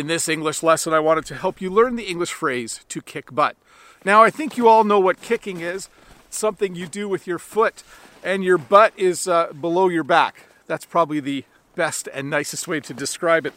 In this English lesson, I wanted to help you learn the English phrase to kick butt. Now, I think you all know what kicking is something you do with your foot, and your butt is uh, below your back. That's probably the best and nicest way to describe it.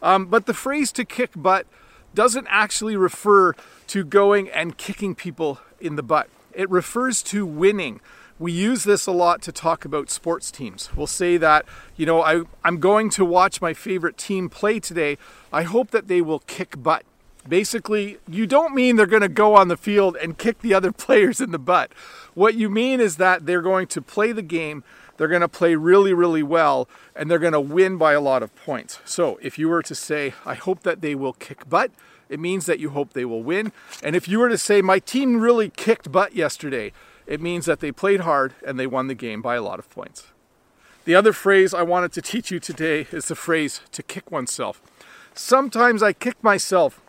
Um, but the phrase to kick butt doesn't actually refer to going and kicking people in the butt, it refers to winning we use this a lot to talk about sports teams. We'll say that, you know, I, I'm going to watch my favorite team play today. I hope that they will kick butt. Basically, you don't mean they're going to go on the field and kick the other players in the butt. What you mean is that they're going to play the game, they're going to play really, really well, and they're going to win by a lot of points. So if you were to say, I hope that they will kick butt, it means that you hope they will win. And if you were to say, my team really kicked butt yesterday, it means that they played hard and they won the game by a lot of points. The other phrase I wanted to teach you today is the phrase to kick oneself. Sometimes I kick myself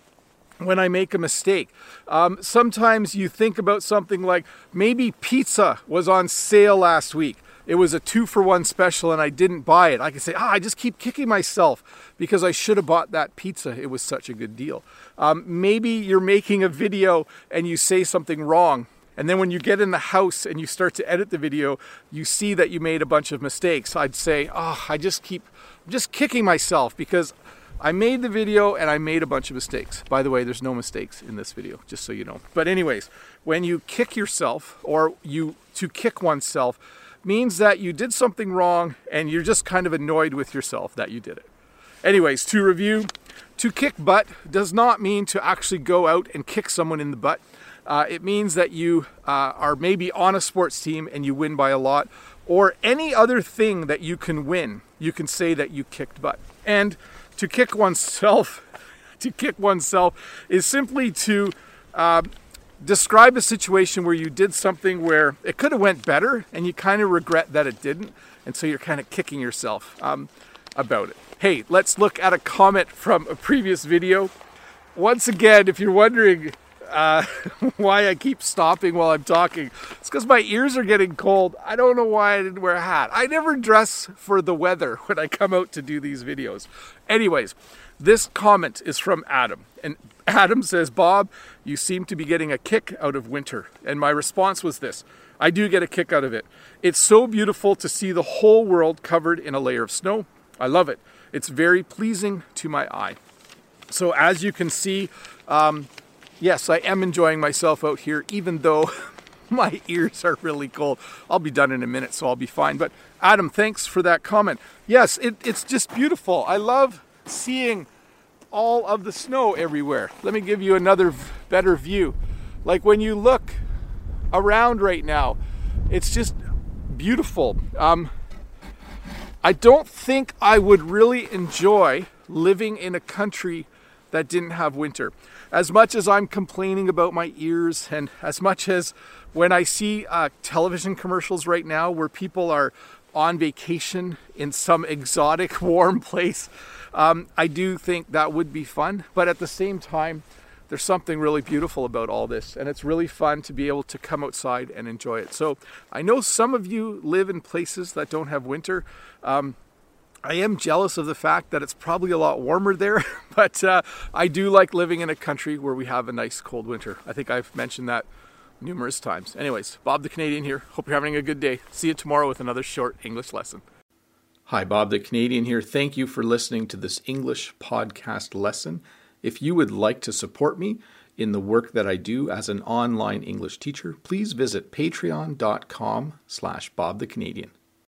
when I make a mistake. Um, sometimes you think about something like maybe pizza was on sale last week. It was a two for one special and I didn't buy it. I can say, ah, I just keep kicking myself because I should have bought that pizza. It was such a good deal. Um, maybe you're making a video and you say something wrong and then when you get in the house and you start to edit the video, you see that you made a bunch of mistakes. I'd say, oh, I just keep I'm just kicking myself because I made the video and I made a bunch of mistakes. By the way, there's no mistakes in this video, just so you know. But anyways, when you kick yourself or you to kick oneself means that you did something wrong and you're just kind of annoyed with yourself that you did it. Anyways, to review, to kick butt does not mean to actually go out and kick someone in the butt. Uh, it means that you uh, are maybe on a sports team and you win by a lot, or any other thing that you can win. You can say that you kicked butt. And to kick oneself, to kick oneself is simply to uh, describe a situation where you did something where it could have went better and you kind of regret that it didn't, and so you're kind of kicking yourself um, about it. Hey, let's look at a comment from a previous video. Once again, if you're wondering uh, why I keep stopping while I'm talking. It's because my ears are getting cold. I don't know why I didn't wear a hat. I never dress for the weather when I come out to do these videos. Anyways, this comment is from Adam. And Adam says, Bob, you seem to be getting a kick out of winter. And my response was this I do get a kick out of it. It's so beautiful to see the whole world covered in a layer of snow. I love it. It's very pleasing to my eye. So, as you can see, um, yes, I am enjoying myself out here, even though my ears are really cold. I'll be done in a minute, so I'll be fine. But Adam, thanks for that comment. Yes, it, it's just beautiful. I love seeing all of the snow everywhere. Let me give you another better view. Like when you look around right now, it's just beautiful. Um, I don't think I would really enjoy living in a country that didn't have winter. As much as I'm complaining about my ears, and as much as when I see uh, television commercials right now where people are on vacation in some exotic warm place, um, I do think that would be fun. But at the same time, there's something really beautiful about all this, and it's really fun to be able to come outside and enjoy it. So I know some of you live in places that don't have winter. Um, I am jealous of the fact that it's probably a lot warmer there, but uh, I do like living in a country where we have a nice cold winter. I think I've mentioned that numerous times. Anyways, Bob the Canadian here. Hope you're having a good day. See you tomorrow with another short English lesson. Hi, Bob the Canadian here. Thank you for listening to this English podcast lesson. If you would like to support me in the work that I do as an online English teacher, please visit patreon.com slash Bob the Canadian.